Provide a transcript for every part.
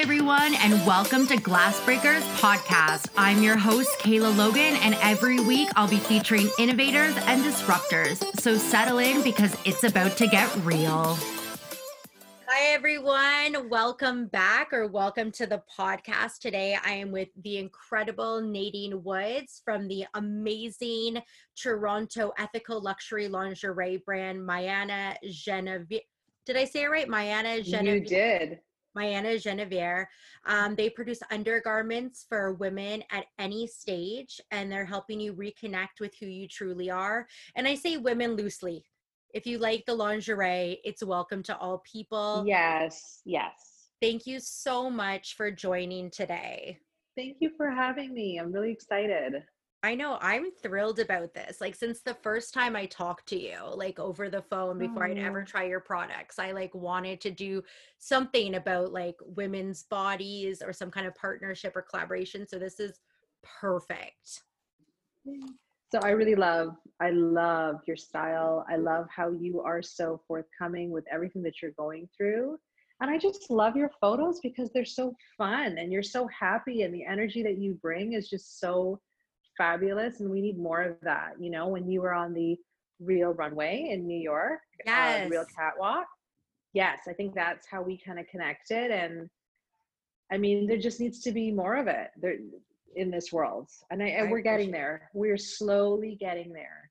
everyone, and welcome to Glassbreakers Podcast. I'm your host, Kayla Logan, and every week I'll be featuring innovators and disruptors. So settle in because it's about to get real. Hi, everyone. Welcome back or welcome to the podcast. Today, I am with the incredible Nadine Woods from the amazing Toronto ethical luxury lingerie brand, Mayana Geneviere. Did I say it right? Mayana Geneviere. You did. Mayana Geneviere. Um, they produce undergarments for women at any stage, and they're helping you reconnect with who you truly are. And I say women loosely. If you like the lingerie, it's welcome to all people. Yes, yes. Thank you so much for joining today. Thank you for having me. I'm really excited. I know I'm thrilled about this. Like since the first time I talked to you, like over the phone before I'd ever mm-hmm. try your products, I like wanted to do something about like women's bodies or some kind of partnership or collaboration. So this is perfect. So I really love I love your style. I love how you are so forthcoming with everything that you're going through. And I just love your photos because they're so fun and you're so happy and the energy that you bring is just so fabulous and we need more of that you know when you were on the real runway in new york yes. uh, real catwalk. Yes i think that's how we kind of connected and i mean there just needs to be more of it there in this world and, I, and we're getting there. We're slowly getting there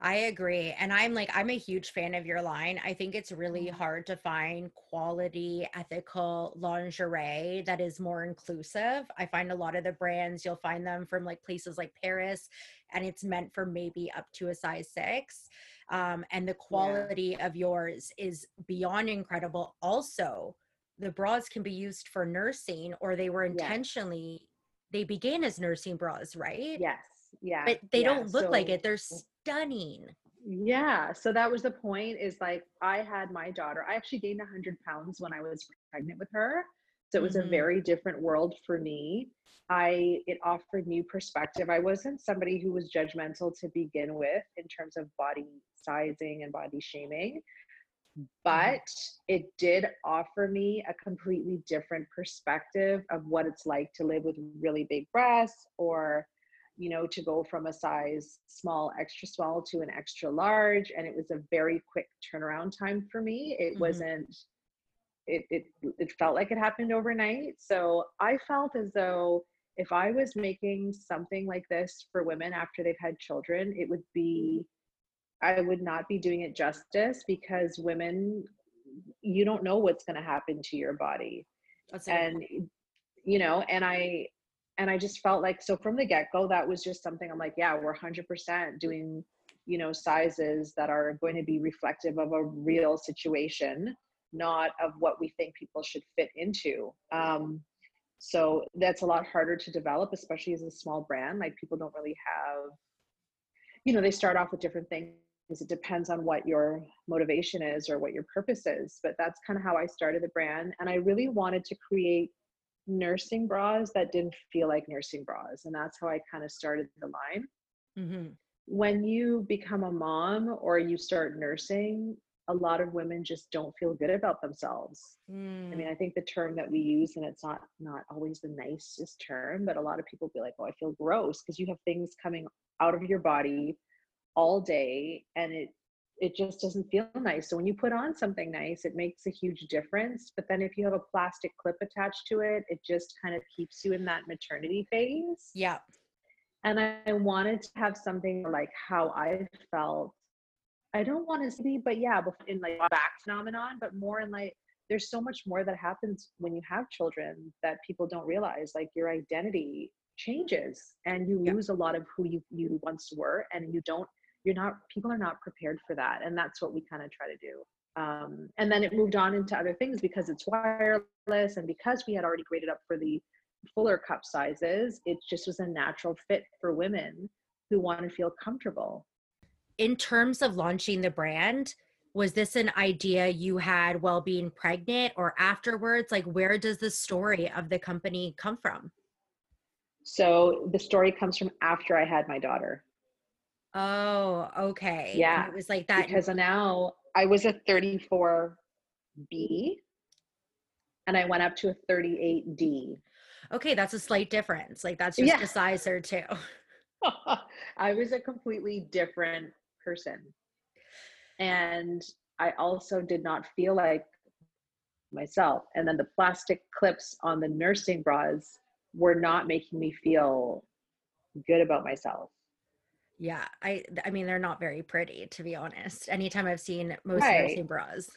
I agree. And I'm like, I'm a huge fan of your line. I think it's really mm-hmm. hard to find quality, ethical lingerie that is more inclusive. I find a lot of the brands, you'll find them from like places like Paris, and it's meant for maybe up to a size six. Um, and the quality yeah. of yours is beyond incredible. Also, the bras can be used for nursing, or they were intentionally, yes. they began as nursing bras, right? Yes yeah but they yeah. don't look so, like it they're stunning yeah so that was the point is like i had my daughter i actually gained 100 pounds when i was pregnant with her so it was mm-hmm. a very different world for me i it offered new perspective i wasn't somebody who was judgmental to begin with in terms of body sizing and body shaming mm-hmm. but it did offer me a completely different perspective of what it's like to live with really big breasts or you know, to go from a size small, extra small to an extra large. And it was a very quick turnaround time for me. It mm-hmm. wasn't, it, it, it felt like it happened overnight. So I felt as though if I was making something like this for women after they've had children, it would be, I would not be doing it justice because women, you don't know what's going to happen to your body. That's and, you know, and I, and I just felt like so from the get go that was just something I'm like yeah we're 100% doing you know sizes that are going to be reflective of a real situation not of what we think people should fit into. Um, so that's a lot harder to develop especially as a small brand like people don't really have you know they start off with different things. It depends on what your motivation is or what your purpose is but that's kind of how i started the brand and i really wanted to create nursing bras that didn't feel like nursing bras. And that's how I kind of started the line. Mm-hmm. When you become a mom or you start nursing, a lot of women just don't feel good about themselves. Mm. I mean, mm. I think the term that we use, and it's not not always the nicest term, but a lot of people be like, "Oh, I feel gross," because you have things coming out of your body all day, and it it just doesn't feel nice. So when you put on something nice, it makes a huge difference. But then if you have a plastic clip attached to it, it just kind of keeps you in that maternity phase. Yeah. And I wanted to have something like how I felt. I don't want to be, but yeah, in like back phenomenon, but more in like there's so much more that happens when you have children that people don't realize. Like your identity changes and you yeah. lose a lot of who you you once were and you don't you're not people are not prepared for that and that's what we kind of try to do. Um, and then it moved on into other things because it's wireless and because we had already graded up for the fuller cup sizes it just was a natural fit for women who want to feel comfortable. In terms of launching the brand was this an idea you had while being pregnant or afterwards? Like where does the story of the company come from? So the story comes from after i had my daughter Oh, okay. Yeah. And it was like that. Because now I was a 34B and I went up to a 38D. Okay, that's a slight difference. Like that's just Yeah. a size or two. I was a completely different person. And I also did not feel like myself. And then the plastic clips on the nursing bras were not making me feel good about myself. Yeah, I I mean they're not very pretty to be honest. Anytime I've seen most Right. nursing bras.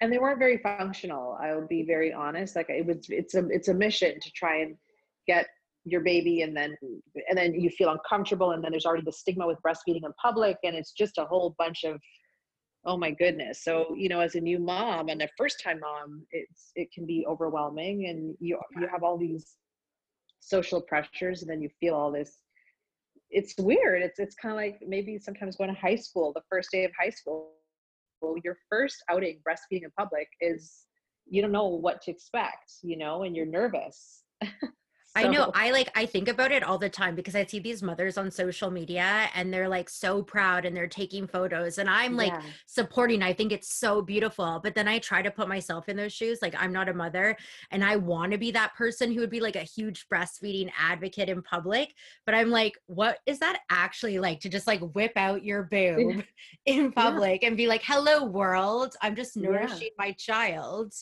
And they weren't very functional. I will be very honest. Like it was it's a it's a mission to try and get your baby and then and then you feel uncomfortable and then there's already the stigma with breastfeeding in public and it's just a whole bunch of oh my goodness so you know as a new mom and a first time mom it's it can be overwhelming and you you have all these social pressures and then you feel all this it's weird it's it's kind of like maybe sometimes going to high school the first day of high school your first outing breastfeeding in public is you don't know what to expect you know and you're nervous I know. I like I think about it all the time because I see these mothers on social media and they're like so proud and they're taking photos and I'm like Yeah. supporting. I think it's so beautiful. But then I try to put myself in those shoes. Like I'm not a mother and I want to be that person who would be like a huge breastfeeding advocate in public. But I'm like, what is that actually like to just like whip out your boob in public and be like, hello world. I'm just Yeah. nourishing my child.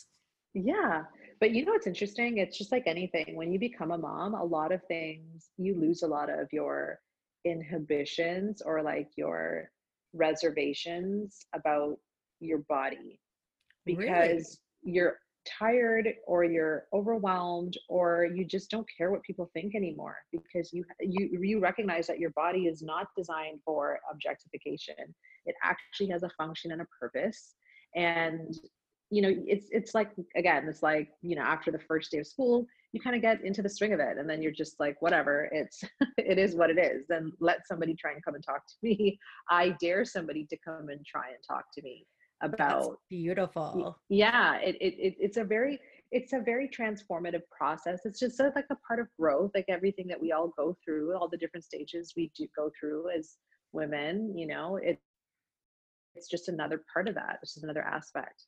Yeah. But you know what's interesting? It's just like anything. When you become a mom, a lot of things, you lose a lot of your inhibitions or like your reservations about your body Really? because you're tired or you're overwhelmed or you just don't care what people think anymore because you you you recognize that your body is not designed for objectification it actually has a function and a purpose and you know it's it's like again it's like you know after the first day of school you kind of get into the swing of it and then you're just like whatever it's it is what it is then let somebody try and come and talk to me. I dare somebody to come and try and talk to me That's about beautiful. yeah it, it, it it's a very it's a very transformative process. It's just sort of like a part of growth like everything that we all go through all the different stages we do go through as women you know it it's just another part of that. It's just another aspect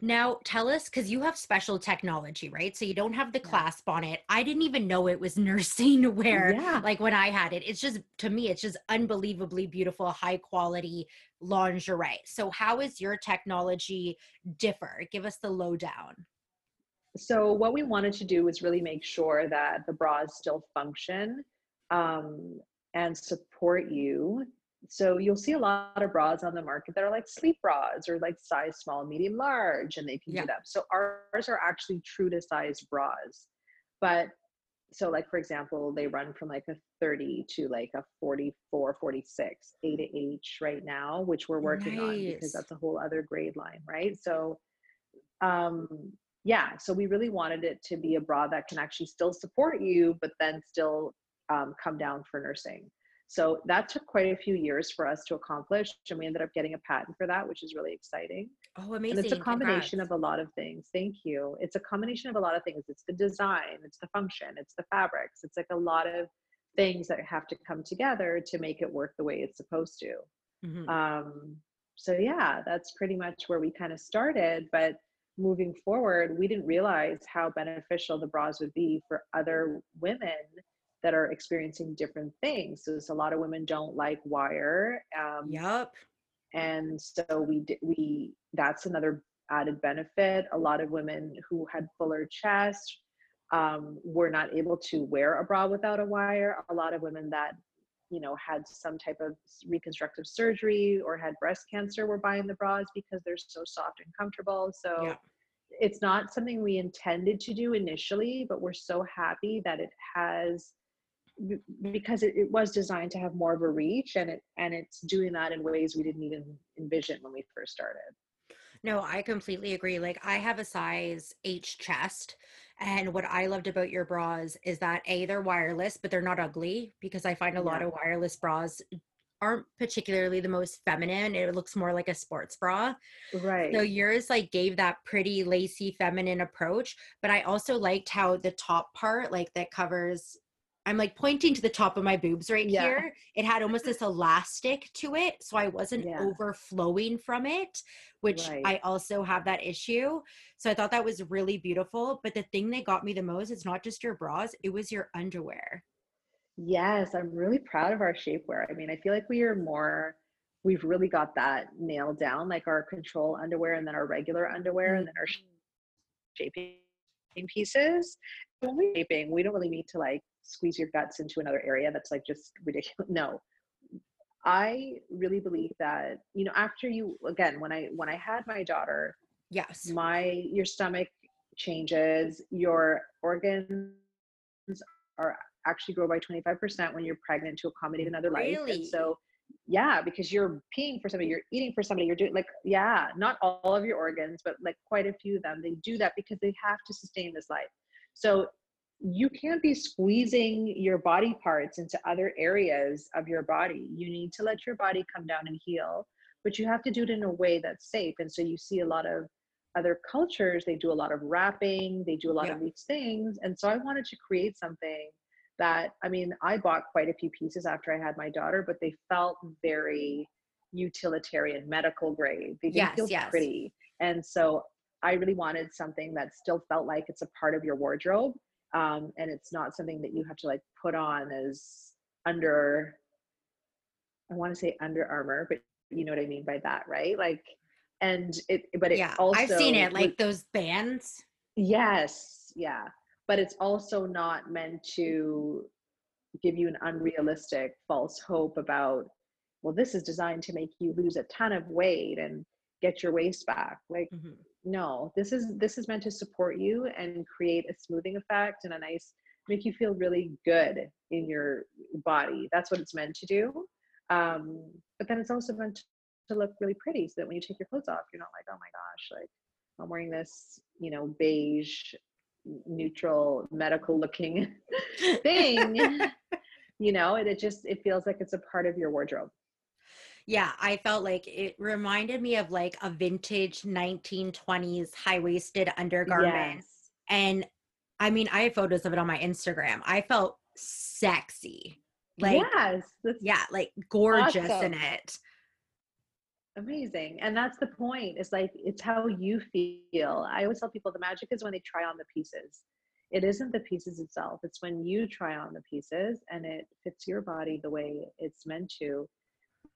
Now, tell us because you have special technology, right? So you don't have the Yeah. clasp on it. I didn't even know it was nursing wear. Yeah. Like when I had it, it's just to me, it's just unbelievably beautiful, high quality lingerie. So how is your technology differ? Give us the lowdown. so what we wanted to do was really make sure that the bras still function um, and support you so you'll see a lot of bras on the market that are like sleep bras or like size small medium large and they can Yeah. do that so ours are actually true to size bras. But so like for example they run from like a 30 to like a 44 46 a to h right now which we're working on because that's a whole other grade line right? So um yeah so we really wanted it to be a bra that can actually still support you but then still um, come down for nursing so that took quite a few years for us to accomplish and we ended up getting a patent for that which is really exciting Oh, amazing. and it's a combination Congrats. of a lot of things thank you it's a combination of a lot of things it's the design it's the function it's the fabrics it's like a lot of things that have to come together to make it work the way it's supposed to Mhm. um, so yeah that's pretty much where we kind of started but moving forward we didn't realize how beneficial the bras would be for other women that are experiencing different things so, a lot of women don't like wire um, Yup. and so we did we that's another added benefit a lot of women who had fuller chest um, were not able to wear a bra without a wire a lot of women that you know had some type of reconstructive surgery or had breast cancer were buying the bras because they're so soft and comfortable so Yeah. it's not something we intended to do initially but we're so happy that it has because it, it was designed to have more of a reach and it and it's doing that in ways we didn't even envision when we first started No, I completely agree. Like I have a size H chest. And what I loved about your bras is that A, they're wireless, but they're not ugly because I find a lot of wireless bras aren't particularly the most feminine. It looks more like a sports bra. right So yours like gave that pretty lacy feminine approach, but I also liked how the top part like that covers I'm like pointing to the top of my boobs right Yeah. here. It had almost this elastic to it. So I wasn't Yeah. overflowing from it, which Right. I also have that issue. So I thought that was really beautiful. But the thing that got me the most is not just your bras, it was your underwear. Yes, I'm really proud of our shapewear. I mean, I feel like we are more, we've really got that nailed down, like our control underwear and then our regular underwear and then our sh- shaping pieces. When we're shaping, we don't really need to like squeeze your guts into another area that's like just ridiculous. No. I really believe that, you know, after you again, when I when I had my daughter, Yes. my your stomach changes your organs are actually grow by 25% when you're pregnant to accommodate another life Really? and so yeah because you're peeing for somebody you're eating for somebody you're doing like yeah not all of your organs but like quite a few of them they do that because they have to sustain this life so you can't be squeezing your body parts into other areas of your body. You need to let your body come down and heal but you have to do it in a way that's safe. And so you see a lot of other cultures they do a lot of wrapping they do a lot Yeah. of these things. And so i wanted to create something that i mean i bought quite a few pieces after i had my daughter but they felt very utilitarian medical grade. They didn't Yes, feel yes. pretty. And so i really wanted something that still felt like it's a part of your wardrobe um, and it's not something that you have to like put on as under i want to say under armor but you know what i mean by that right like and it but it yeah. also I've seen it, like those bands. Yes, yeah. But it's also not meant to give you an unrealistic false hope about, well, this is designed to make you lose a ton of weight and get your waist back. Like, Mhm. no, this is this is meant to support you and create a smoothing effect and a nice make you feel really good in your body. That's what it's meant to do. Um, but then it's also meant to look really pretty so that when you take your clothes off, you're not like, oh my gosh, like I'm wearing this, you know, beige, neutral, medical looking thing. you know, and it just it feels like it's a part of your wardrobe. Yeah, I felt like it reminded me of like a vintage 1920s high waisted undergarment. Yes. And I mean, I have photos of it on my Instagram. I felt sexy. Like, yes, yeah, like gorgeous in it. amazing. And that's the point. It's like it's how you feel. I always tell people the magic is when they try on the pieces. It isn't the pieces itself. It's when you try on the pieces and it fits your body the way it's meant to.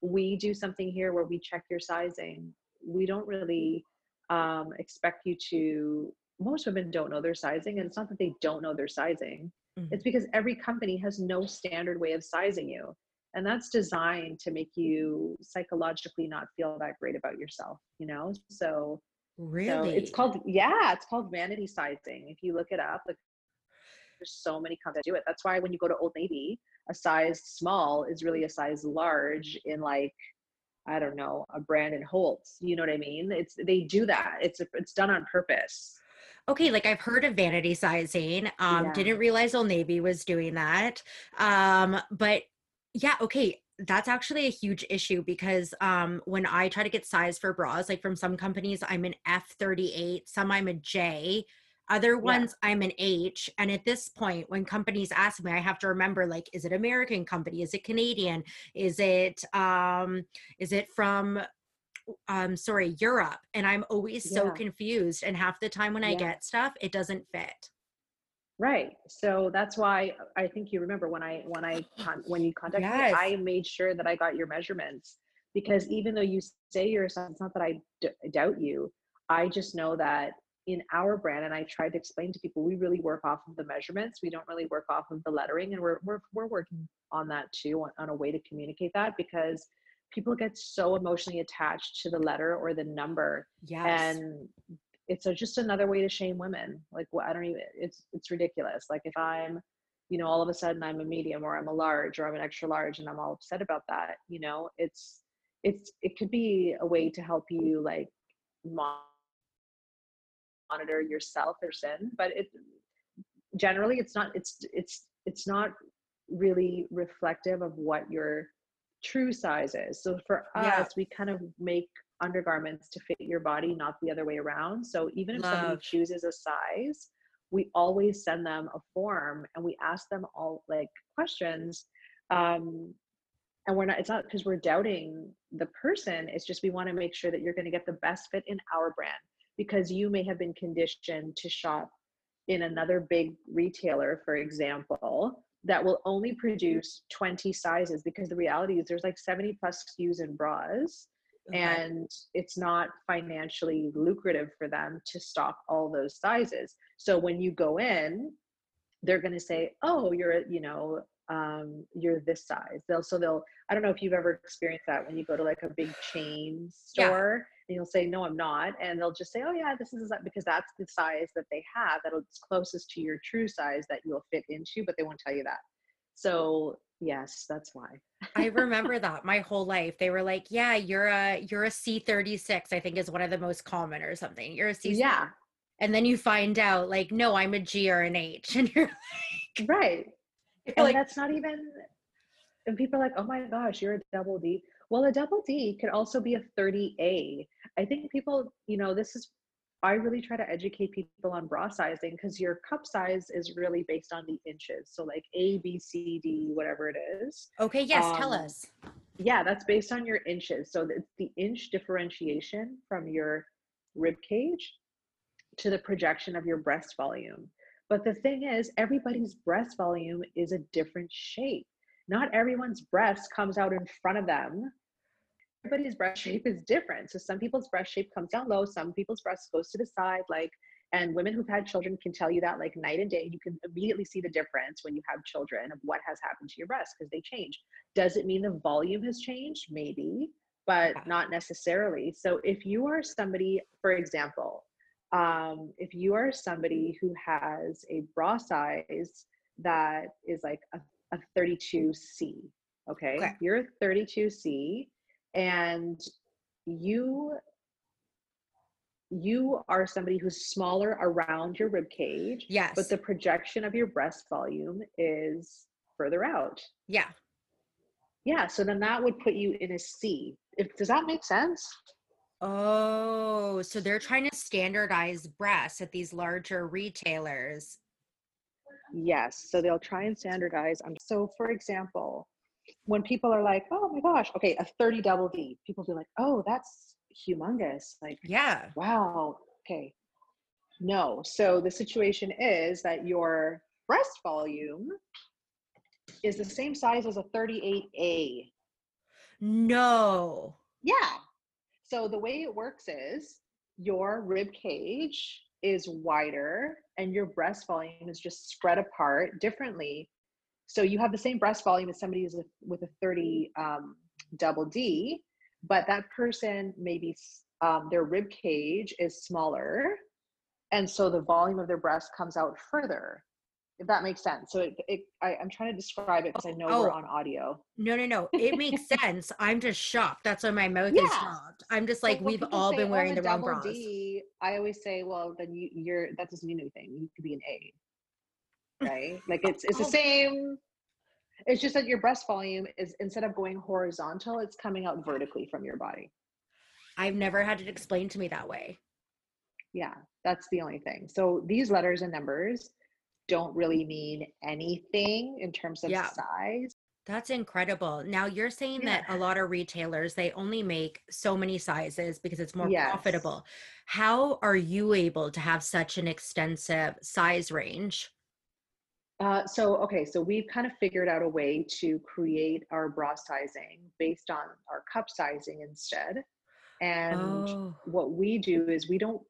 We do something here where we check your sizing. We don't really um, expect you to. Most women don't know their sizing, and it's not that they don't know their sizing. Mhm. It's because every company has no standard way of sizing you. And that's designed to make you psychologically not feel that great about yourself, you know? So, so Really? it's called, yeah, it's called vanity sizing. If you look it up, like there's so many companies that do it. That's why when you go to Old Navy, a size small is really a size large in like, I don't know, a Brandon Holtz. You know what I mean? It's they do that. It's it's done on purpose. okay, like I've heard of vanity sizing. Um, Yeah. didn't realize Old Navy was doing that. Um, but yeah, okay. That's actually a huge issue because um, when I try to get size for bras, like from some companies, I'm an F38, some I'm a J, other ones I'm an H. And at this point, when companies ask me, I have to remember like, is it American company? Is it Canadian? Is it um, is it from um sorry Europe? And I'm always so Yeah. confused. And half the time when I Yeah. get stuff, it doesn't fit. Right. So that's why I think you remember when I when I con- when you contacted Yes. me, I made sure that I got your measurements because even though you say you're a size, it's not that I d- doubt you. I just know that in our brand, and I tried to explain to people, we really work off of the measurements. We don't really work off of the lettering, and we're we're we're working on that too, on, on a way to communicate that because people get so emotionally attached to the letter or the number Yes. and it's a, just another way to shame women like what i don't even it's it's ridiculous like if i'm you know all of a sudden i'm a medium or i'm a large or i'm an extra large and i'm all upset about that you know it's it's it could be a way to help you like mon- monitor yourself or sin but it generally it's not it's it's it's not really reflective of what your true size is. So for Yeah. us we kind of make undergarments to fit your body not the other way around. So even if somebody chooses a size we always send them a form and we ask them all like questions um, and we're not it's not because we're doubting the person it's just we want to make sure that you're going to get the best fit in our brand because you may have been conditioned to shop in another big retailer for example that will only produce 20 sizes because the reality is there's like 70 plus SKUs in bras okay. and it's not financially lucrative for them to stock all those sizes so when you go in they're going to say oh you're you know um, you're this size. They'll so they'll I don't know if you've ever experienced that when you go to like a big chain store. And you'll say no I'm not and they'll just say oh yeah this is because that's the size that they have that'll it's closest to your true size that you'll fit into but they won't tell you that. So yes that's why. I remember that my whole life. They were like yeah you're a you're a c36 i think is one of the most common or something. You're a c yeah. and then you find out like no i'm a g or an h and you're like right. and like, that's not even and people are like oh my gosh you're a double d well a double d could also be a 30a i think people you know this is i really try to educate people on bra sizing because your cup size is really based on the inches. So like a b c d whatever it is. Okay yes um, tell us. yeah that's based on your inches. So it's the inch differentiation from your rib cage to the projection of your breast volume. But the thing is, everybody's breast volume is a different shape. Not everyone's breast comes out in front of them. Everybody's breast shape is different. So some people's breast shape comes down low, some people's breast goes to the side, like and women who've had children can tell you that like night and day you can immediately see the difference when you have children of what has happened to your breast because they change does it mean the volume has changed maybe but not necessarily so if you are somebody for example um, if you are somebody who has a bra size that is like a, a 32C, okay? okay, you're a 32C and you you are somebody who's smaller around your rib cage yes. but the projection of your breast volume is further out. Yeah. Yeah so then that would put you in a c. If does that make sense? Oh, so they're trying to standardize breasts at these larger retailers. Yes. So they'll try and standardize. Um, so, for example, when people are like, oh my gosh, okay, a 30 double D, people be like, oh, that's humongous. Like, yeah. Wow. Okay. No. So the situation is that your breast volume is the same size as a 38A. No. Yeah. So the way it works is your rib cage is wider and your breast volume is just spread apart differently. So you have the same breast volume as somebody who's with a 30 um, double D, but that person maybe um, their rib cage is smaller. And so the volume of their breast comes out further if that makes sense. So it, it I, am trying to describe it because I know oh, we're on audio. No, no, no. It makes sense. I'm just shocked. That's why my mouth yeah. is stopped. I'm just like, we've all been wearing the wrong bras. D, I always say, well, then you, you're that doesn't mean anything. You could be an A. Right? like it's it's the oh. same. It's just that your breast volume is instead of going horizontal, it's coming out vertically from your body. I've never had it explained to me that way. Yeah, that's the only thing. So these letters and numbers don't really mean anything in terms of yeah. size. That's incredible. Now you're saying yeah. that a lot of retailers they only make so many sizes because it's more yes. profitable. How are you able to have such an extensive size range? Uh, so okay, so we've kind of figured out a way to create our bra sizing based on our cup sizing instead. And oh. what we do is we don't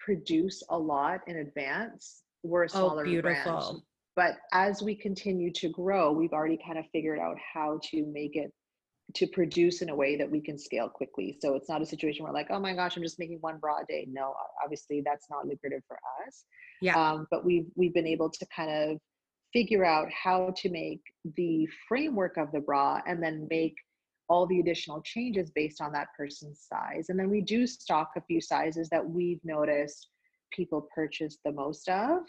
produce a lot in advance we're a oh, smaller oh, beautiful. brand. But as we continue to grow, we've already kind of figured out how to make it to produce in a way that we can scale quickly. So it's not a situation where like, oh my gosh, I'm just making one bra a day. No, obviously that's not lucrative for us. Yeah. Um, but we've we've been able to kind of figure out how to make the framework of the bra and then make all the additional changes based on that person's size. And then we do stock a few sizes that we've noticed people purchase the most of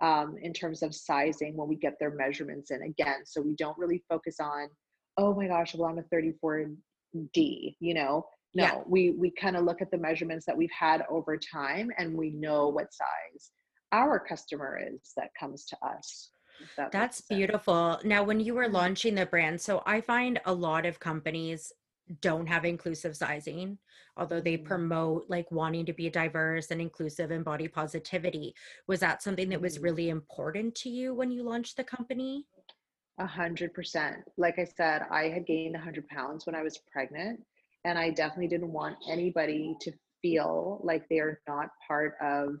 um, in terms of sizing when we get their measurements in again. So we don't really focus on, oh my gosh, well, I'm a 34D, you know? No, yeah. we, we kind of look at the measurements that we've had over time and we know what size our customer is that comes to us. That That's beautiful. Now, when you were launching the brand, so I find a lot of companies don't have inclusive sizing, although they mm-hmm. promote like wanting to be diverse and inclusive and body positivity. Was that something that was mm-hmm. really important to you when you launched the company? A hundred percent. Like I said, I had gained a hundred pounds when I was pregnant, and I definitely didn't want anybody to feel like they are not part of,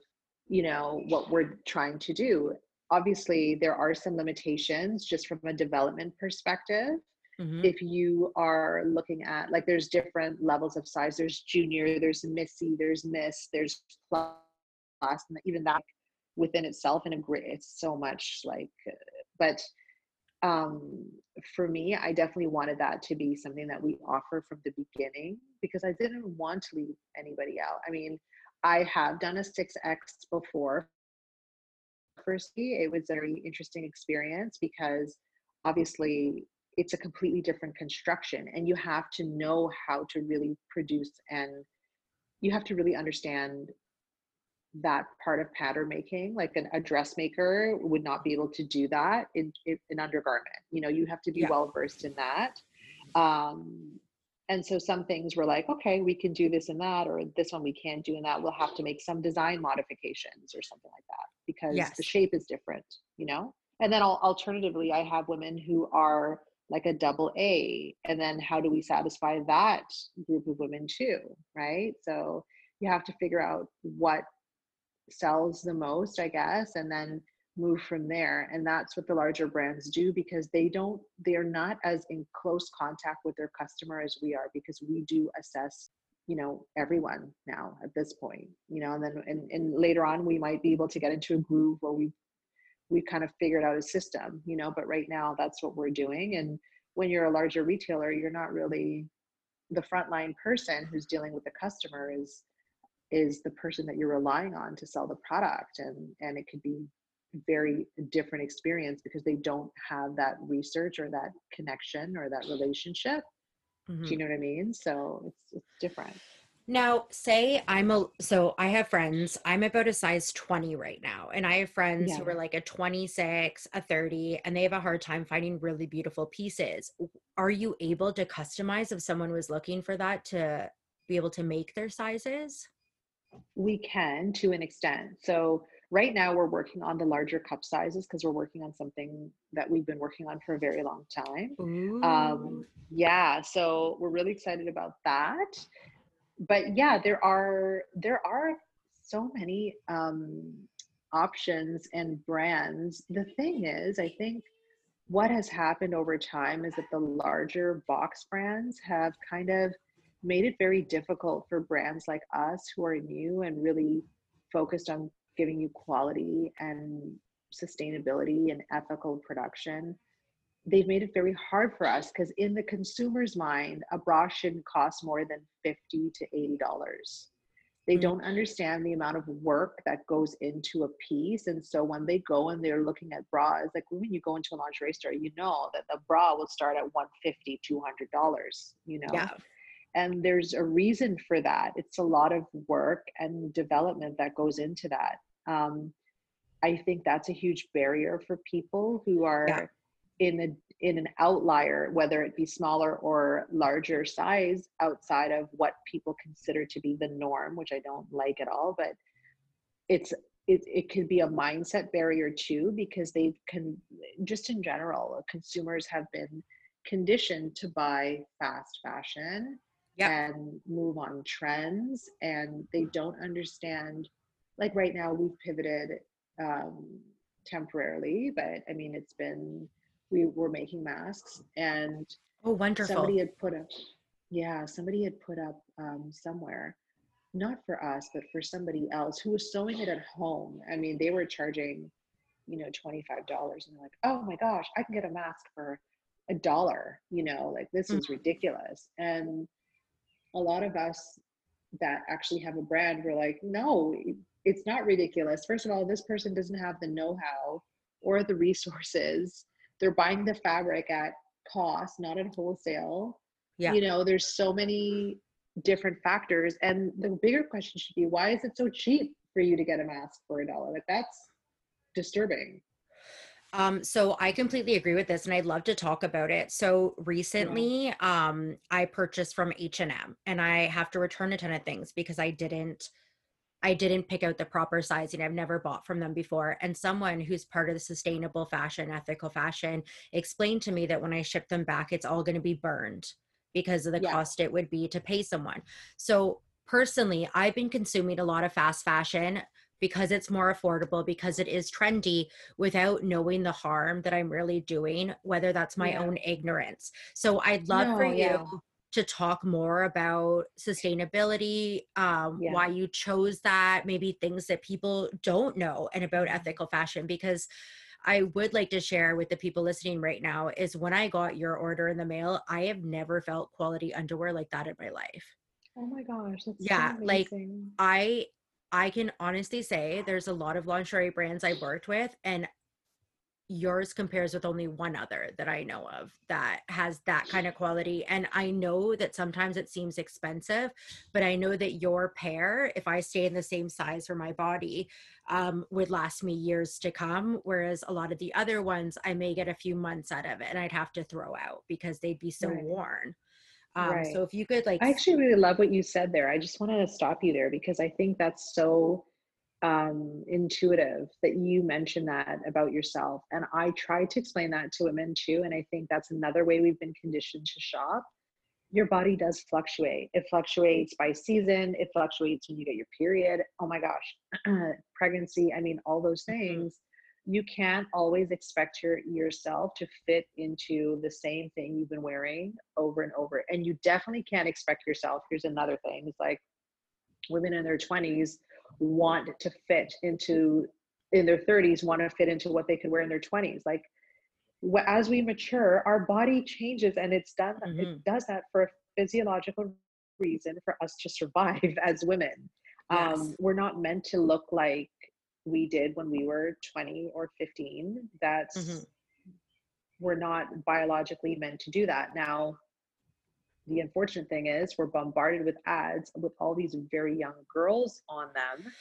you know, what we're trying to do. Obviously, there are some limitations just from a development perspective Mm-hmm. If you are looking at like there's different levels of size. There's junior, there's missy, there's miss, there's plus, and even that within itself in a great it's so much like but um for me i definitely wanted that to be something that we offer from the beginning because i didn't want to leave anybody out i mean i have done a 6x before firstly it was a very interesting experience because obviously it's a completely different construction and you have to know how to really produce and you have to really understand that part of pattern making like an, a dressmaker would not be able to do that in, in an undergarment you know you have to be yeah. well versed in that um, and so some things were like okay we can do this and that or this one we can't do and that we'll have to make some design modifications or something like that because yes. the shape is different you know and then alternatively i have women who are like a double A. And then how do we satisfy that group of women too? Right. So you have to figure out what sells the most, I guess, and then move from there. And that's what the larger brands do because they don't, they're not as in close contact with their customer as we are because we do assess you know everyone now at this point you know and then and, and later on we might be able to get into a groove where we we kind of figured out a system, you know, but right now that's what we're doing. And when you're a larger retailer, you're not really the frontline person who's dealing with the customer is is the person that you're relying on to sell the product and and it could be very different experience because they don't have that research or that connection or that relationship mm-hmm. do you know what i mean so it's it's different now, say I'm a so I have friends. I'm about a size 20 right now, and I have friends yeah. who are like a 26, a 30, and they have a hard time finding really beautiful pieces. Are you able to customize if someone was looking for that to be able to make their sizes? We can to an extent. So right now we're working on the larger cup sizes because we're working on something that we've been working on for a very long time. Um, yeah, so we're really excited about that but yeah, there are there are so many um, options and brands. The thing is, I think what has happened over time is that the larger box brands have kind of made it very difficult for brands like us who are new and really focused on giving you quality and sustainability and ethical production they've made it very hard for us because in the consumer's mind a bra shouldn't cost more than 50 to 80 dollars. They mm-hmm. don't understand the amount of work that goes into a piece and so when they go and they're looking at bras like when you go into a lingerie store you know that the bra will start at 150 200 dollars you know? Yeah. and there's a reason for that. It's a lot of work and development that goes into that. Um, i think that's a huge barrier for people who are yeah in a in an outlier, whether it be smaller or larger size outside of what people consider to be the norm, which I don't like at all, but it's it, it can be a mindset barrier too because they've can just in general consumers have been conditioned to buy fast fashion yep. and move on trends and they don't understand like right now we've pivoted um, temporarily but i mean it's been we were making masks and oh wonderful. somebody had put up yeah somebody had put up um, somewhere not for us but for somebody else who was sewing it at home. I mean they were charging you know $25 and they're like oh my gosh i can get a mask for a dollar you know like this is mm-hmm. ridiculous. And a lot of us that actually have a brand we're like no it's not ridiculous. First of all this person doesn't have the know-how or the resources they're buying the fabric at cost, not at wholesale. Yeah. You know, there's so many different factors. And the bigger question should be why is it so cheap for you to get a mask for a dollar. Like that's disturbing. Um, so I completely agree with this and I'd love to talk about it. So recently, yeah. um, I purchased from H&M and I have to return a ton of things because I didn't I didn't pick out the proper sizing. I've never bought from them before. And someone who's part of the sustainable fashion, ethical fashion, explained to me that when I ship them back, it's all going to be burned because of the yeah. cost it would be to pay someone. So personally, I've been consuming a lot of fast fashion because it's more affordable, because it is trendy without knowing the harm that I'm really doing, whether that's my yeah. own ignorance. So I'd love no, for you yeah. To talk more about sustainability, um, yeah. why you chose that, maybe things that people don't know, and about mm-hmm. ethical fashion, because I would like to share with the people listening right now is when I got your order in the mail, I have never felt quality underwear like that in my life. Oh my gosh, yeah, so like I I can honestly say there's a lot of lingerie brands I've worked with, and yours compares with only one other that I know of that has that kind of quality. And I know that sometimes it seems expensive, but I know that your pair, if I stay in the same size for my body, um, would last me years to come. Whereas a lot of the other ones, I may get a few months out of it and I'd have to throw out because they'd be so right. worn. Um, right. So if you could like, I actually really love what you said there. I just wanted to stop you there because I think that's so um, intuitive that you mentioned that about yourself. And I try to explain that to women too. And I think that's another way we've been conditioned to shop. Your body does fluctuate. It fluctuates by season. It fluctuates when you get your period. Oh my gosh, pregnancy. I mean, all those mm-hmm. things you can't always expect your yourself to fit into the same thing you've been wearing over and over and you definitely can't expect yourself here's another thing it's like women in their 20s want to fit into in their 30s want to fit into what they could wear in their 20s like as we mature our body changes and it's done mm-hmm. it does that for a physiological reason for us to survive as women yes. um, we're not meant to look like we did when we were 20 or 15 that's mm-hmm. we're not biologically meant to do that now the unfortunate thing is we're bombarded with ads with all these very young girls on them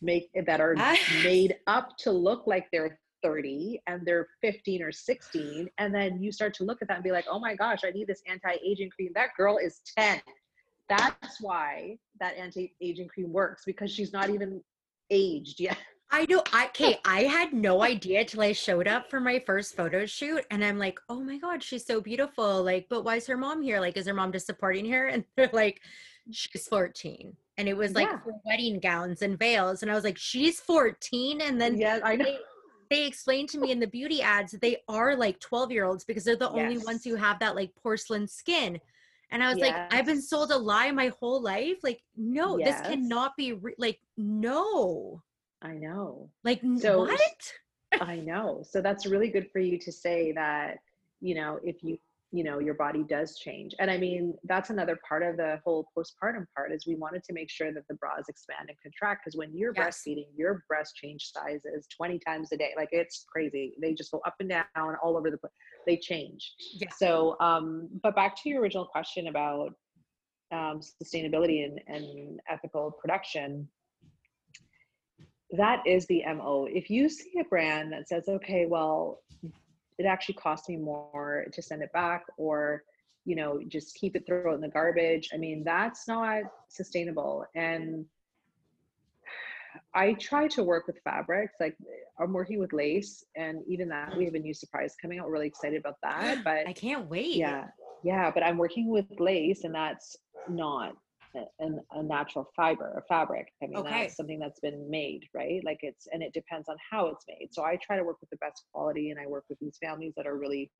make that are made up to look like they're 30 and they're 15 or 16 and then you start to look at that and be like oh my gosh i need this anti-aging cream. That girl is 10 that's why that anti-aging cream works because she's not even aged yet I know. I okay. I had no idea till I showed up for my first photo shoot, and I'm like, "Oh my god, she's so beautiful!" Like, but why is her mom here? Like, is her mom just supporting her? And they're like, "She's 14," and it was like yeah. wedding gowns and veils, and I was like, "She's 14," and then yeah, I know. They, they explained to me in the beauty ads that they are like 12 year olds because they're the yes. only ones who have that like porcelain skin. And I was yes. like, I've been sold a lie my whole life. Like, no, yes. this cannot be re- like, no. I know. Like so, what? I know. So that's really good for you to say that, you know, if you you know your body does change and i mean that's another part of the whole postpartum part is we wanted to make sure that the bras expand and contract because when you're yes. breastfeeding your breast change sizes 20 times a day like it's crazy they just go up and down all over the place they change yeah. so um but back to your original question about um, sustainability and, and ethical production that is the mo if you see a brand that says okay well it actually costs me more to send it back or you know just keep it throw it in the garbage i mean that's not sustainable. And i try to work with fabrics like i'm working with lace and even that we have a new surprise coming out. We're really excited about that but i can't wait. Yeah. Yeah but i'm working with lace and that's not a, a natural fiber, a fabric. I mean, okay. that's something that's been made, right? Like it's, and it depends on how it's made. So I try to work with the best quality and I work with these families that are really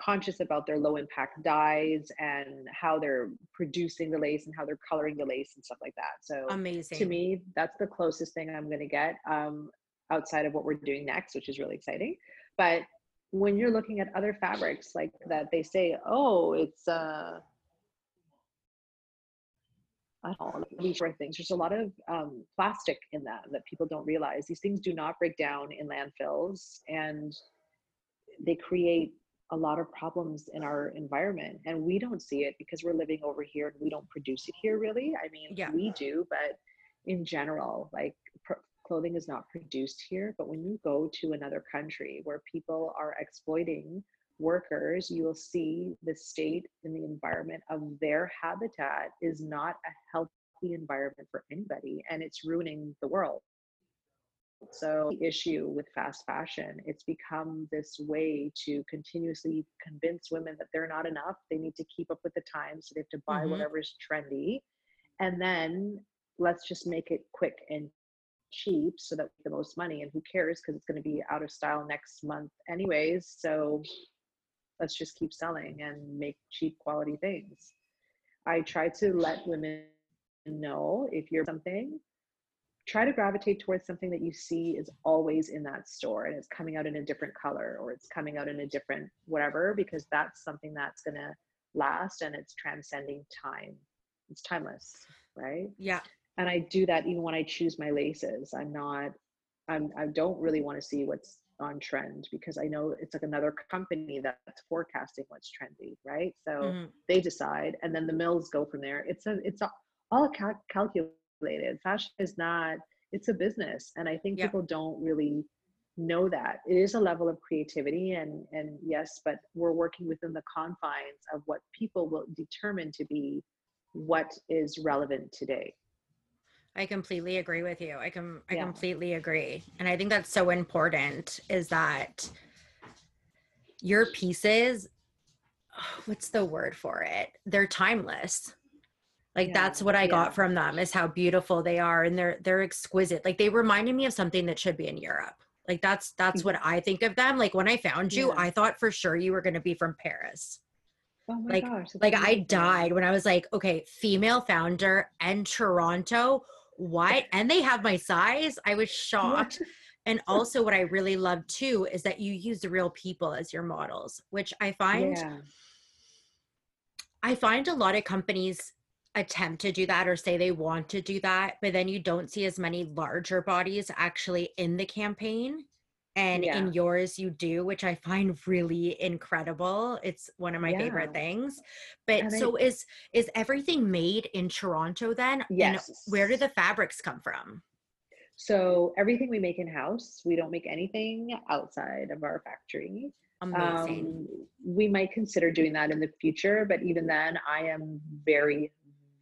conscious about their low impact dyes and how they're producing the lace and how they're coloring the lace and stuff like that. So amazing. To me, that's the closest thing I'm going to get um, outside of what we're doing next, which is really exciting. But when you're looking at other fabrics like that, they say, oh, it's, uh, These sort of things. There's a lot of um, plastic in them that people don't realize. These things do not break down in landfills and they create a lot of problems in our environment. And we don't see it because we're living over here and we don't produce it here really. I mean, yeah. we do, but in general, like pr- clothing is not produced here, but when you go to another country where people are exploiting workers, you will see the state and the environment of their habitat is not a healthy environment for anybody and it's ruining the world. So, the issue with fast fashion, it's become this way to continuously convince women that they're not enough. They need to keep up with the times. So, they have to buy mm-hmm. whatever's trendy. And then let's just make it quick and cheap so that the most money. And who cares? Because it's going to be out of style next month, anyways. So, let's just keep selling and make cheap quality things. I try to let women know if you're something try to gravitate towards something that you see is always in that store and it's coming out in a different color or it's coming out in a different whatever because that's something that's going to last and it's transcending time. It's timeless right? Yeah. And i do that even when i choose my laces. I'm not i'm i don't really want to see what's on trend because i know it's like another company that's forecasting what's trendy right so mm-hmm. they decide and then the mills go from there it's a it's all cal- calculated. Fashion is not, it's a business. And I think yeah. people don't really know that. It is a level of creativity and and yes, but we're working within the confines of what people will determine to be what is relevant today. I completely agree with you. I can I yeah. completely agree. And I think that's so important is that your pieces what's the word for it? They're timeless like yeah, that's what i yeah. got from them is how beautiful they are and they're they're exquisite like they reminded me of something that should be in europe like that's that's mm. what i think of them like when i found you i thought for sure you were going to be from paris oh my like gosh, like i died when i was like okay female founder and toronto what and they have my size i was shocked. And also what i really love too is that you use the real people as your models which i find i find a lot of companies attempt to do that or say they want to do that, but then you don't see as many larger bodies actually in the campaign. And yeah. in yours, you do, which I find really incredible. It's one of my yeah. favorite things. But and so I, is is everything made in Toronto then? Yes. And where do the fabrics come from? So everything we make in house. We don't make anything outside of our factory. Amazing. Um, we might consider doing that in the future, but even then, I am very,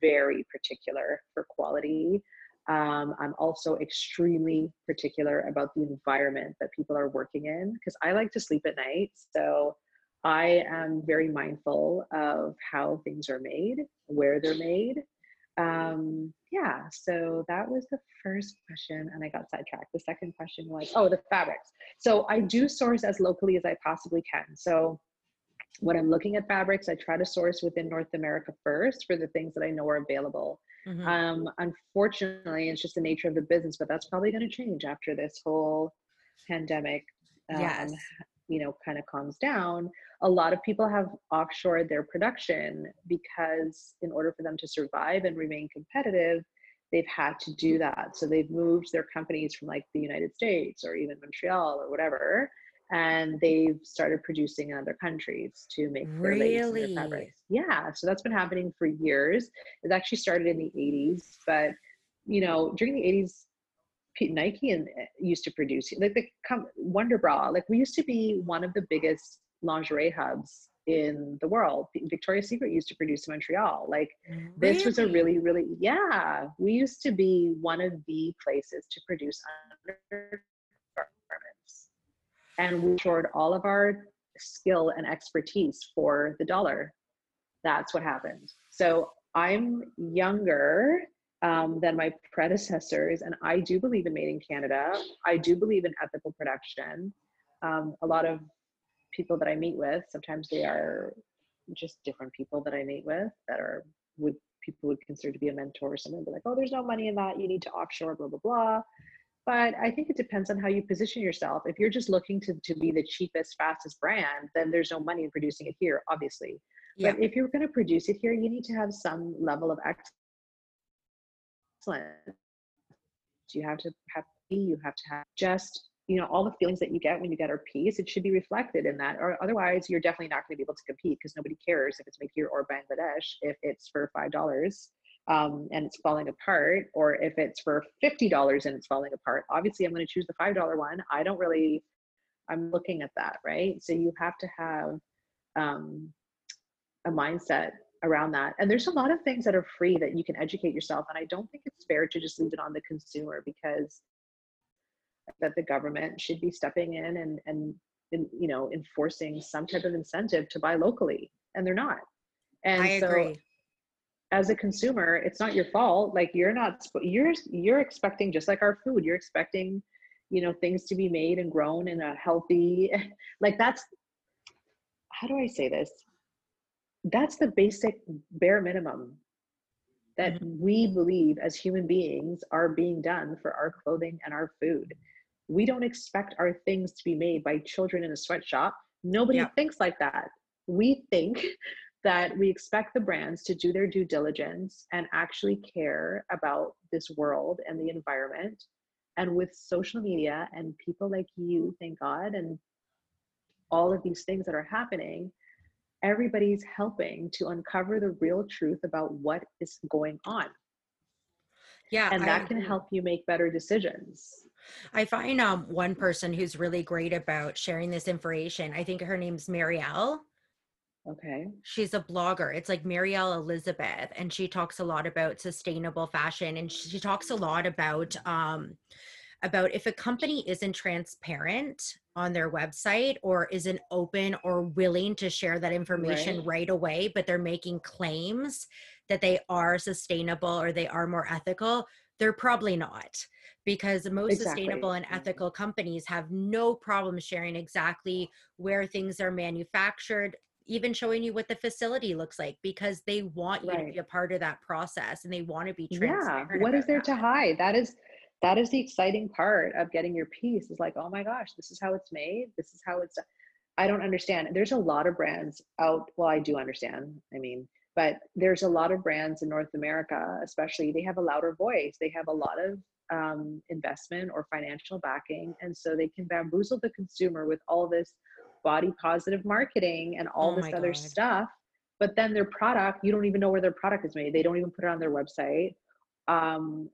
very particular for quality. Um, I'm also extremely particular about the environment that people are working in because I like to sleep at night. So I am very mindful of how things are made, where they're made. Um, yeah, so that was the first question, and I got sidetracked. The second question was, oh, the fabrics. So I do source as locally as I possibly can. So when I'm looking at fabrics, I try to source within North America first for the things that I know are available. Mm-hmm. Um, unfortunately, it's just the nature of the business, but that's probably going to change after this whole pandemic, um, yes. you know, kind of calms down. A lot of people have offshored their production because, in order for them to survive and remain competitive, they've had to do that. So they've moved their companies from like the United States or even Montreal or whatever and they've started producing in other countries to make their really? and their fabrics. Yeah, so that's been happening for years. It actually started in the 80s, but you know, during the 80s, Nike and eh, used to produce like the Wonder Bra. Like we used to be one of the biggest lingerie hubs in the world. Victoria's Secret used to produce in Montreal. Like really? this was a really, really yeah. We used to be one of the places to produce under and we stored all of our skill and expertise for the dollar. That's what happened. So I'm younger um, than my predecessors, and I do believe in made in Canada. I do believe in ethical production. Um, a lot of people that I meet with, sometimes they are just different people that I meet with that are would people would consider to be a mentor or something. Be like, oh, there's no money in that. You need to offshore, blah blah blah. But I think it depends on how you position yourself. If you're just looking to, to be the cheapest, fastest brand, then there's no money in producing it here, obviously. Yeah. But if you're going to produce it here, you need to have some level of excellence. You have to have you have to have just you know all the feelings that you get when you get our piece. It should be reflected in that, or otherwise you're definitely not going to be able to compete because nobody cares if it's made here or Bangladesh if it's for five dollars um, and it's falling apart, or if it's for $50 and it's falling apart, obviously I'm going to choose the $5 one. I don't really, I'm looking at that, right? So you have to have um, a mindset around that. And there's a lot of things that are free that you can educate yourself. And I don't think it's fair to just leave it on the consumer because that the government should be stepping in and, and, and you know, enforcing some type of incentive to buy locally. And they're not. And I so agree. As a consumer, it's not your fault. Like you're not, you're, you're expecting just like our food, you're expecting, you know, things to be made and grown in a healthy, like that's, how do I say this? That's the basic bare minimum that Mm-hmm. we believe as human beings are being done for our clothing and our food. We don't expect our things to be made by children in a sweatshop. Nobody thinks like that. We think that we expect the brands to do their due diligence and actually care about this world and the environment. And with social media and people like you, thank God, and all of these things that are happening, everybody's helping to uncover the real truth about what is going on. Yeah. And I that can help you make better decisions. I find um one person who's really great about sharing this information. I think her name's Marielle. Okay. She's a blogger. It's like Marielle Elizabeth, and she talks a lot about sustainable fashion, and she talks a lot about um about if a company isn't transparent on their website or isn't open or willing to share that information Right. right away, but they're making claims that they are sustainable or they are more ethical, they're probably not because most Exactly. sustainable and ethical companies have no problem sharing exactly where things are manufactured even showing you what the facility looks like because they want you to be a part of that process and they want to be transparent. Yeah. What is there to hide? That is that is the exciting part of getting your piece is like, oh my gosh, this is how it's made. This is how it's I don't understand. There's a lot of brands out. Well, I do understand. I mean, but there's a lot of brands in North America, especially, they have a louder voice. They have a lot of um, investment or financial backing. And so they can bamboozle the consumer with all this body positive marketing and all Oh this other God. stuff. But then their product, you don't even know where their product is made. They don't even put it on their website. Um,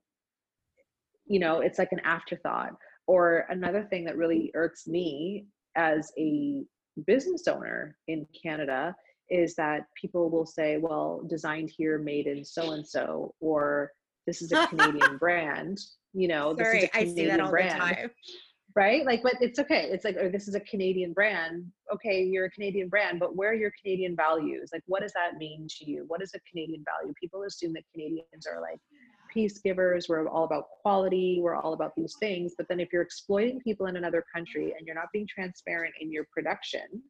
you know, it's like an afterthought. Or another thing that really irks me as a business owner in Canada is that people will say, well, designed here, made in so and so, or this is a Canadian brand, you know, this is Sorry, a I Canadian see that all brand, the time. Right? Like, but it's okay. It's like, or this is a Canadian brand. Okay, you're a Canadian brand, but where are your Canadian values? Like, what does that mean to you? What is a Canadian value? People assume that Canadians are like peace givers. We're all about quality. We're all about these things. But then if you're exploiting people in another country and you're not being transparent in your production,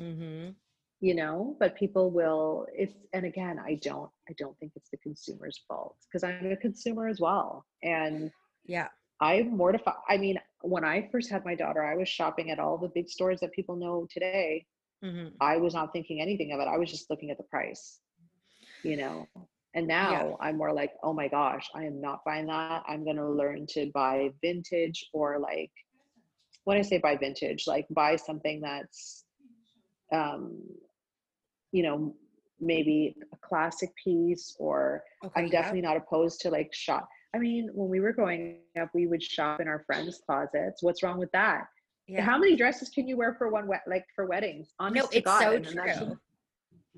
mm-hmm. you know but people will it's and again i don't i don't think it's the consumer's fault because i'm a consumer as well and Yeah. I'm mortified i mean when i first had my daughter i was shopping at all the big stores that people know today. Hmm i was not thinking anything of it. I was just looking at the price you know? And now i'm more like oh my gosh i am not buying that. I'm going to learn to buy vintage or like when i say buy vintage like buy something that's um you know maybe a classic piece or Okay. i'm yeah. definitely not opposed to like shop i mean when we were growing up we would shop in our friends closets what's wrong with that Yeah. how many dresses can you wear for one wet like for weddings honest No, it's God. so true.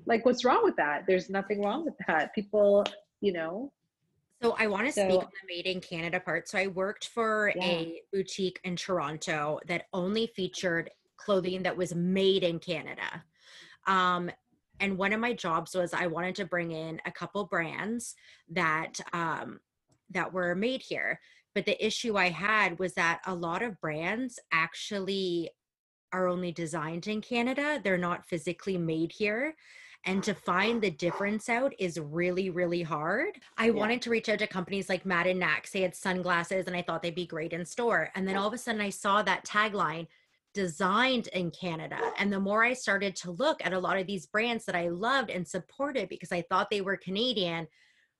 like what's wrong with that there's nothing wrong with that people you know So I want to speak on the made in Canada part. So I worked for Yeah. a boutique in Toronto that only featured clothing that was made in Canada. Um, and one of my jobs was I wanted to bring in a couple brands that um, that were made here. But the issue I had was that a lot of brands actually are only designed in Canada. They're not physically made here. And to find the difference out is really, really hard. I Yeah. wanted to reach out to companies like Mad and Nax. They had sunglasses and I thought they'd be great in store. And then all of a sudden I saw that tagline designed in Canada. And the more I started to look at a lot of these brands that I loved and supported because I thought they were Canadian,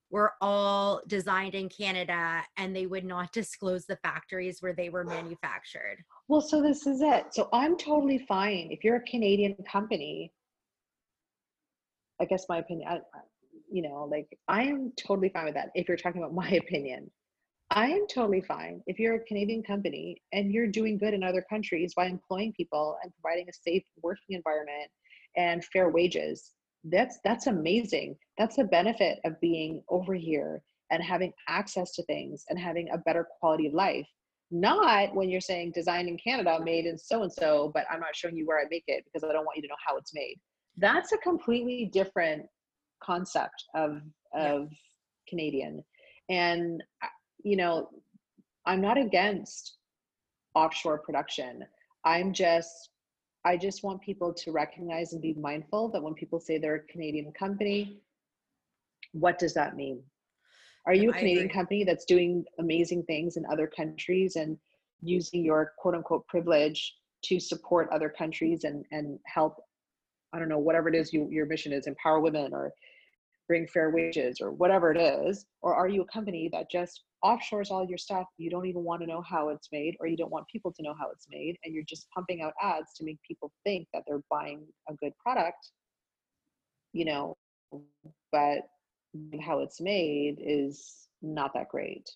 were all designed in Canada and they would not disclose the factories where they were manufactured. well so this is it so i'm totally fine if you're a canadian company i guess my opinion you know, like I am totally fine with that. If you're talking about my opinion, I am totally fine. If you're a Canadian company and you're doing good in other countries by employing people and providing a safe working environment and fair wages, that's that's amazing. That's the benefit of being over here and having access to things and having a better quality of life. Not when you're saying designed in Canada, made in so and so, but I'm not showing you where I make it because I don't want you to know how it's made. That's a completely different concept of of yeah. Canadian. And uh, you know, I'm not against offshore production. I'm just I just want people to recognize and be mindful that when people say they're a Canadian company, what does that mean? Are you a Canadian company that's doing amazing things in other countries and using your quote unquote privilege to support other countries and, and help, I don't know, whatever it is you, your mission is, empower women or bring fair wages or whatever it is? Or are you a company that just offshores all your stuff? You don't even want to know how it's made, or you don't want people to know how it's made, and you're just pumping out ads to make people think that they're buying a good product, you know, but how it's made is not that great.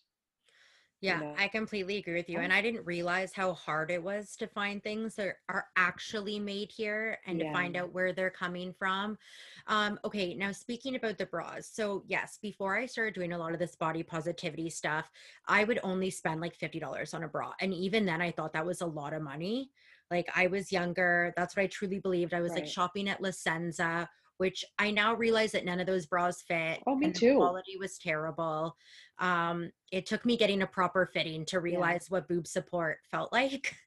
Yeah, you know? I completely agree with you. And I didn't realize how hard it was to find things that are actually made here and yeah. to find out where they're coming from. Um, okay, now speaking about the bras. So, yes, before I started doing a lot of this body positivity stuff, I would only spend like $50 on a bra. And even then, I thought that was a lot of money. Like, I was younger. That's what I truly believed. I was right. like shopping at La Senza which I now realize that none of those bras fit. Oh, me too. quality was terrible. Um, it took me getting a proper fitting to realize yeah. what boob support felt like.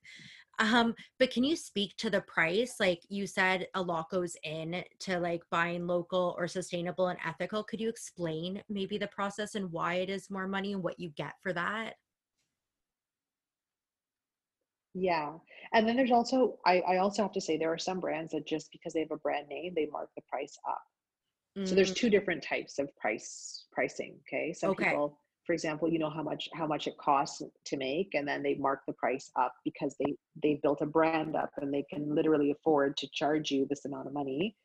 Um, but can you speak to the price? Like you said, a lot goes in to like buying local or sustainable and ethical. Could you explain maybe the process and why it is more money and what you get for that? Yeah. And then there's also, I, I also have to say, there are some brands that just because they have a brand name, they mark the price up. Mm. So there's two mm. different types of price pricing. Okay. Some okay. people, for example, you know how much how much it costs to make, and then they mark the price up because they they built a brand up and they can literally afford to charge you this amount of money.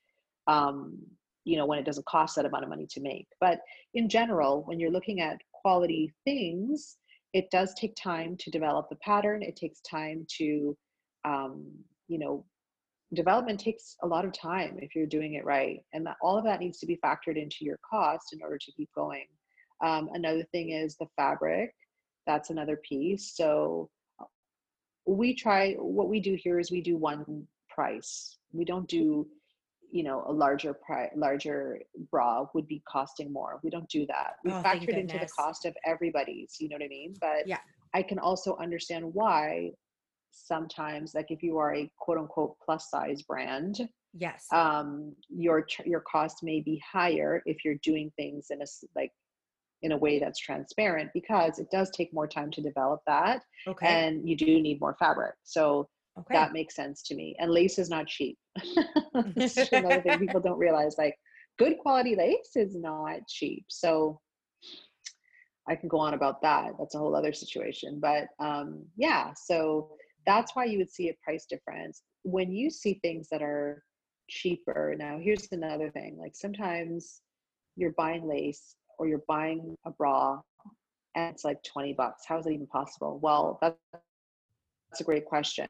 Um, you know, when it doesn't cost that amount of money to make. But in general, when you're looking at quality things, it does take time to develop the pattern. It takes time to, um, you know, development takes a lot of time if you're doing it right. And that, all of that needs to be factored into your cost in order to keep going. Um, another thing is the fabric. That's another piece. So uh, we try, what we do here is we do one price. We don't do you know a larger price larger bra would be costing more. We don't do that. We oh, factored into the cost of everybody's you know what i mean? But yeah. I can also understand why sometimes like if you are a quote unquote plus size brand yes. um your your cost may be higher if you're doing things in a like in a way that's transparent because it does take more time to develop that okay. and you do need more fabric. So Okay. That makes sense to me. And lace is not cheap. That's another thing people don't realize. Like good quality lace is not cheap. So I can go on about that. That's a whole other situation. But um, yeah, so that's why you would see a price difference. When you see things that are cheaper, now here's another thing. Like sometimes you're buying lace or you're buying a bra and it's like 20 bucks. How is it even possible? Well, that's, that's a great question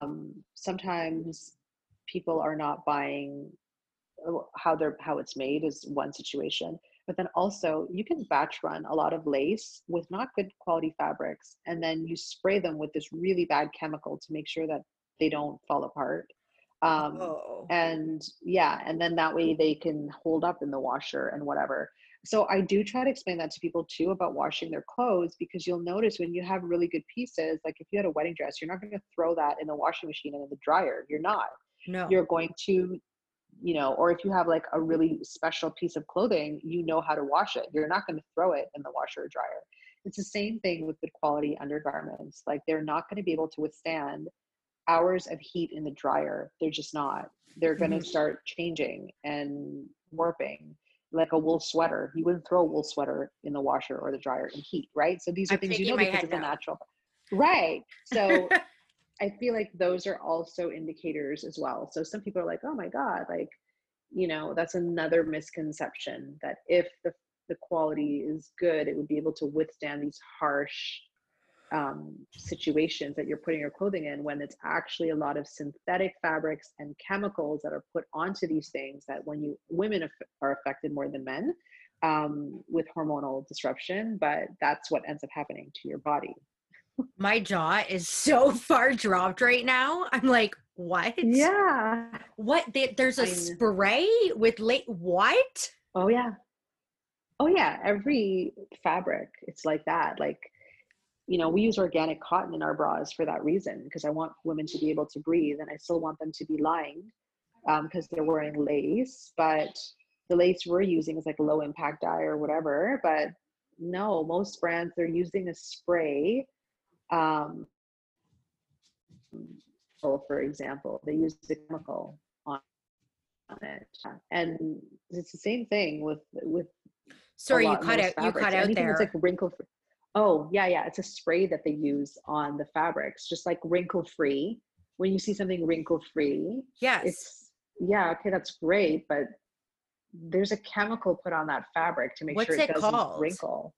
um, sometimes people are not buying uh, how they're how it's made is one situation but then also you can batch run a lot of lace with not good quality fabrics and then you spray them with this really bad chemical to make sure that they don't fall apart um, oh. and yeah and then that way they can hold up in the washer and whatever so I do try to explain that to people too about washing their clothes because you'll notice when you have really good pieces, like if you had a wedding dress, you're not going to throw that in the washing machine and in the dryer. You're not. No. You're going to, you know, or if you have like a really special piece of clothing, you know how to wash it. You're not going to throw it in the washer or dryer. It's the same thing with good quality undergarments. Like they're not going to be able to withstand hours of heat in the dryer. They're just not. They're going to mm-hmm. start changing and warping like a wool sweater. You wouldn't throw a wool sweater in the washer or the dryer in heat, right? So these are I'm things you know because it's a natural. Right. So I feel like those are also indicators as well. So some people are like, oh my God, like, you know that's another misconception that if the the quality is good it would be able to withstand these harsh um, situations that you're putting your clothing in when it's actually a lot of synthetic fabrics and chemicals that are put onto these things that when you women are affected more than men um, with hormonal disruption but that's what ends up happening to your body. My jaw is so far dropped right now. I'm like what? Yeah. What? There's a spray with late what? Oh yeah. Oh yeah. Every fabric it's like that. Like you know, we use organic cotton in our bras for that reason because I want women to be able to breathe and I still want them to be lined because um, they're wearing lace. But the lace we're using is like low impact dye or whatever. But no, most brands they're using a spray. Um, for example, they use the chemical on, on it, and it's the same thing with with. Sorry, you cut out. You cut out Anything there. It's like wrinkle free. Oh, yeah, yeah. It's a spray that they use on the fabrics, just like wrinkle free. When you see something wrinkle free, yes, it's yeah, okay, that's great, but there's a chemical put on that fabric to make What's sure it, it doesn't called? wrinkle.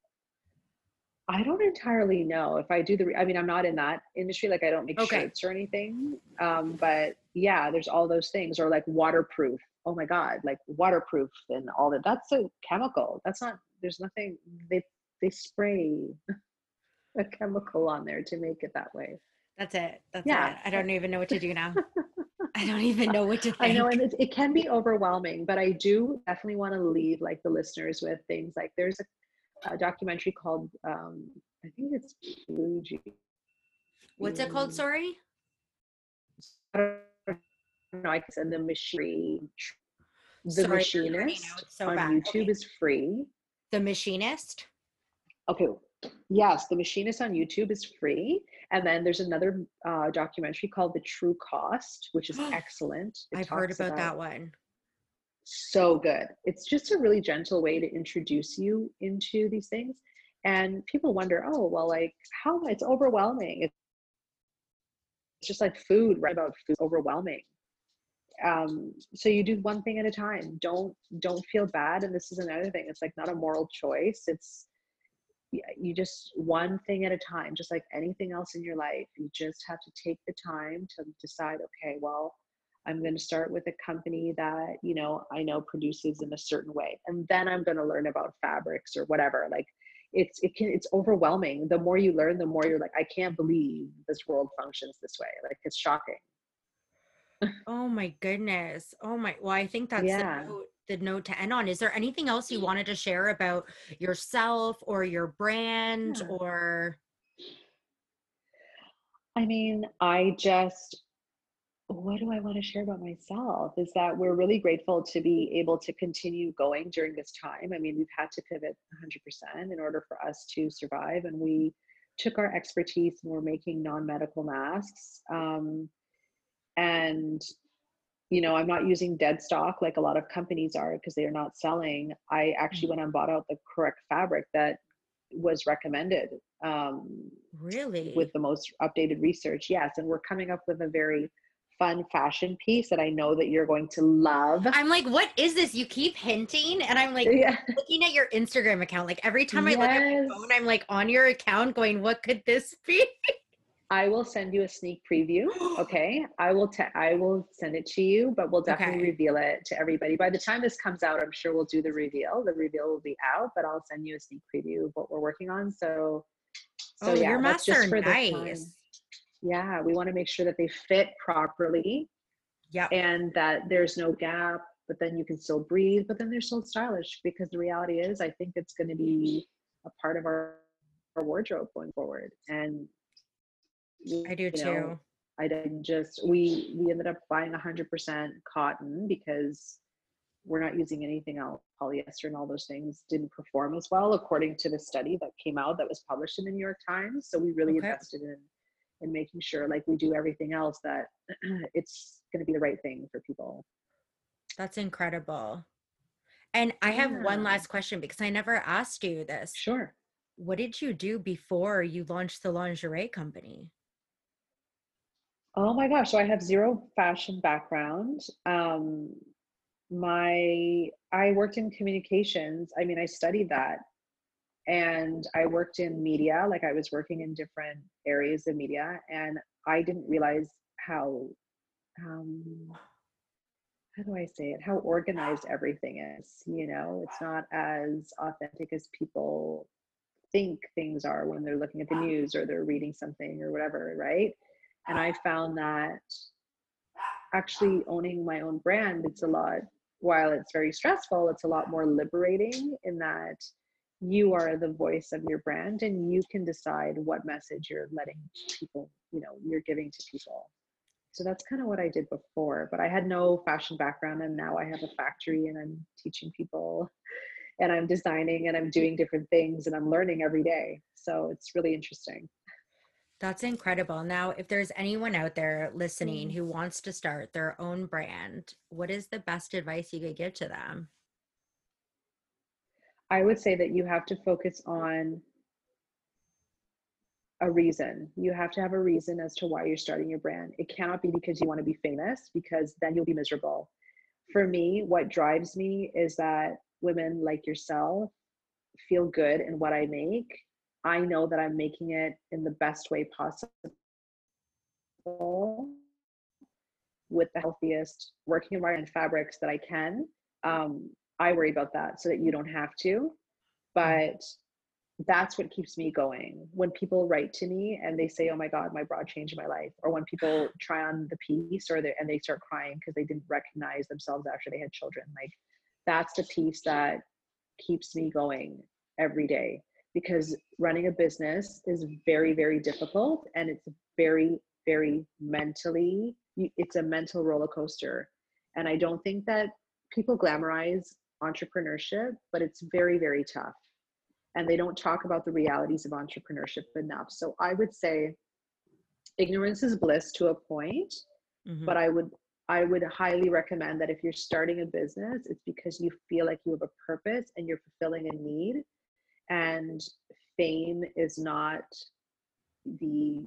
I don't entirely know if I do the. I mean, I'm not in that industry. Like, I don't make Okay. shirts or anything. Um, but yeah, there's all those things, or like waterproof. Oh my god, like waterproof and all that. That's a chemical. That's not. There's nothing. They they spray a chemical on there to make it that way. That's it. That's Yeah. it. I don't even know what to do now. I don't even know what to think. I know, and it, it can be overwhelming, but I do definitely want to leave like the listeners with things like there's a, a documentary called um, I think it's Fuji. What's it called? Sorry. I don't know. I send the machine. The Sorry, machinist so on bad. YouTube Okay. is free. The machinist. Okay. Yes, The Machinist on YouTube is free. And then there's another uh, documentary called The True Cost, which is excellent. It I've heard talks about that one. So good. It's just a really gentle way to introduce you into these things. And people wonder, oh, well, like, how it's overwhelming. It's just like food, right? About food, overwhelming. Um, so you do one thing at a time. Don't don't feel bad. And this is another thing. It's like not a moral choice. It's you just one thing at a time just like anything else in your life you just have to take the time to decide okay well i'm going to start with a company that you know i know produces in a certain way and then i'm going to learn about fabrics or whatever like it's it can it's overwhelming the more you learn the more you're like i can't believe this world functions this way like it's shocking Oh my goodness. Oh my. Well, I think that's Yeah. the, note, the note to end on. Is there anything else you wanted to share about yourself or your brand Yeah. or? I mean, I just, what do I want to share about myself is that we're really grateful to be able to continue going during this time. I mean, we've had to pivot 100% in order for us to survive. And we took our expertise and we're making non medical masks. Um, and, you know, I'm not using dead stock like a lot of companies are because they are not selling. I actually went and bought out the correct fabric that was recommended um, Really? with the most updated research. Yes, and we're coming up with a very fun fashion piece that I know that you're going to love. I'm like, what is this? You keep hinting, and I'm like yeah. looking at your Instagram account. Like every time I look at my phone, I'm like on your account, going, "What could this be?" I will send you a sneak preview. Okay, I will. Te- I will send it to you, but we'll definitely Okay. reveal it to everybody. By the time this comes out, I'm sure we'll do the reveal. The reveal will be out, but I'll send you a sneak preview of what we're working on. So, so oh, yeah, your masks just are for this time. nice. Yeah, we want to make sure that they fit properly Yeah. and that there's no gap, but then you can still breathe, but then they're still stylish because the reality is, I think it's going to be a part of our, our wardrobe going forward. And I do too. know, I didn't just we we ended up buying 100% cotton because we're not using anything else. Polyester and all those things didn't perform as well according to the study that came out that was published in the New York Times. So we really Okay. invested in in making sure, like we do everything else, that it's going to be the right thing for people. That's incredible. And I have one last question because I never asked you this. Sure. What did you do before you launched the lingerie company? Oh my gosh. So I have zero fashion background. Um, my I worked in communications. I mean, I studied that and I worked in media, like I was working in different areas of media, and I didn't realize how, um, how do I say it? How organized everything is. You know, it's not as authentic as people think things are when they're looking at the news or they're reading something or whatever, right? And I found that actually owning my own brand, it's a lot, while it's very stressful, it's a lot more liberating in that you are the voice of your brand and you can decide what message you're letting people, you know, you're giving to people. So that's kind of what I did before, but I had no fashion background and now I have a factory and I'm teaching people and I'm designing and I'm doing different things and I'm learning every day. So it's really interesting. That's incredible. Now, if there's anyone out there listening mm. who wants to start their own brand, what is the best advice you could give to them? I would say that you have to focus on a reason. You have to have a reason as to why you're starting your brand. It cannot be because you want to be famous, because then you'll be miserable. For me, what drives me is that women like yourself feel good in what I make. I know that I'm making it in the best way possible with the healthiest working environment fabrics that I can. Um, I worry about that so that you don't have to. But that's what keeps me going. When people write to me and they say, "Oh my God, my bra changed my life," or when people try on the piece or they and they start crying because they didn't recognize themselves after they had children, like that's the piece that keeps me going every day. Because running a business is very, very difficult, and it's very, very mentally. It's a mental roller coaster, and I don't think that people glamorize entrepreneurship, but it's very, very tough. And they don't talk about the realities of entrepreneurship enough. So I would say ignorance is bliss to a point, mm-hmm. but I would I would highly recommend that if you're starting a business, it's because you feel like you have a purpose and you're fulfilling a need. And fame is not the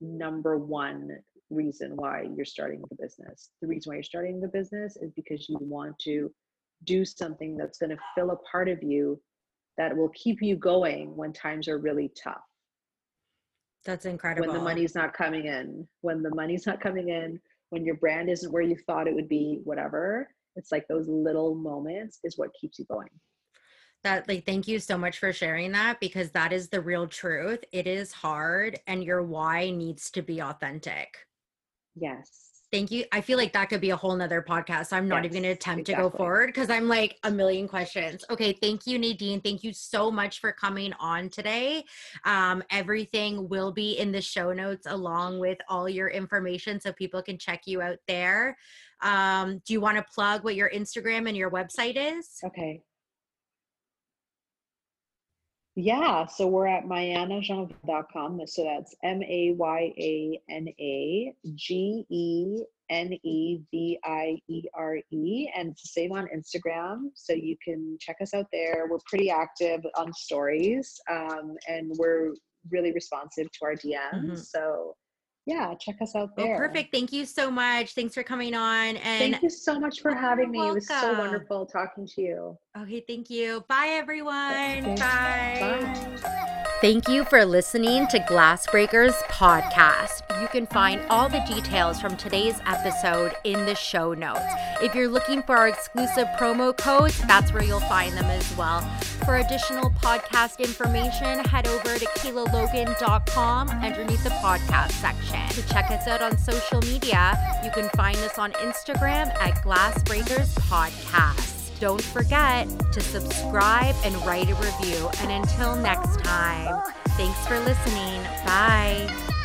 number one reason why you're starting the business. The reason why you're starting the business is because you want to do something that's going to fill a part of you that will keep you going when times are really tough. That's incredible. When the money's not coming in, when the money's not coming in, when your brand isn't where you thought it would be, whatever. It's like those little moments is what keeps you going. That like thank you so much for sharing that because that is the real truth. It is hard and your why needs to be authentic. Yes Thank you. I feel like that could be a whole nother podcast. I'm not yes, even going to attempt exactly. to go forward because I'm like a million questions. Okay. Thank you, Nadine. Thank you so much for coming on today. Um, everything will be in the show notes along with all your information so people can check you out there. Um, do you want to plug what your Instagram and your website is? Okay. Yeah, so we're at mayanageneviere.com. So that's M A Y A N A G E N E V I E R E. And it's the same on Instagram. So you can check us out there. We're pretty active on stories um, and we're really responsive to our DMs. Mm-hmm. So yeah, check us out there. perfect. Thank you so much. Thanks for coming on. And thank you so much for having me. Welcome. It was so wonderful talking to you. Okay, thank you. Bye, everyone. Okay. Bye. Bye. Thank you for listening to Glassbreakers podcast. You can find all the details from today's episode in the show notes. If you're looking for our exclusive promo codes, that's where you'll find them as well. For additional podcast information, head over to kaylalogan.com underneath the podcast section. To check us out on social media, you can find us on Instagram at Glassbreakers Podcast. Don't forget to subscribe and write a review. And until next time, thanks for listening. Bye.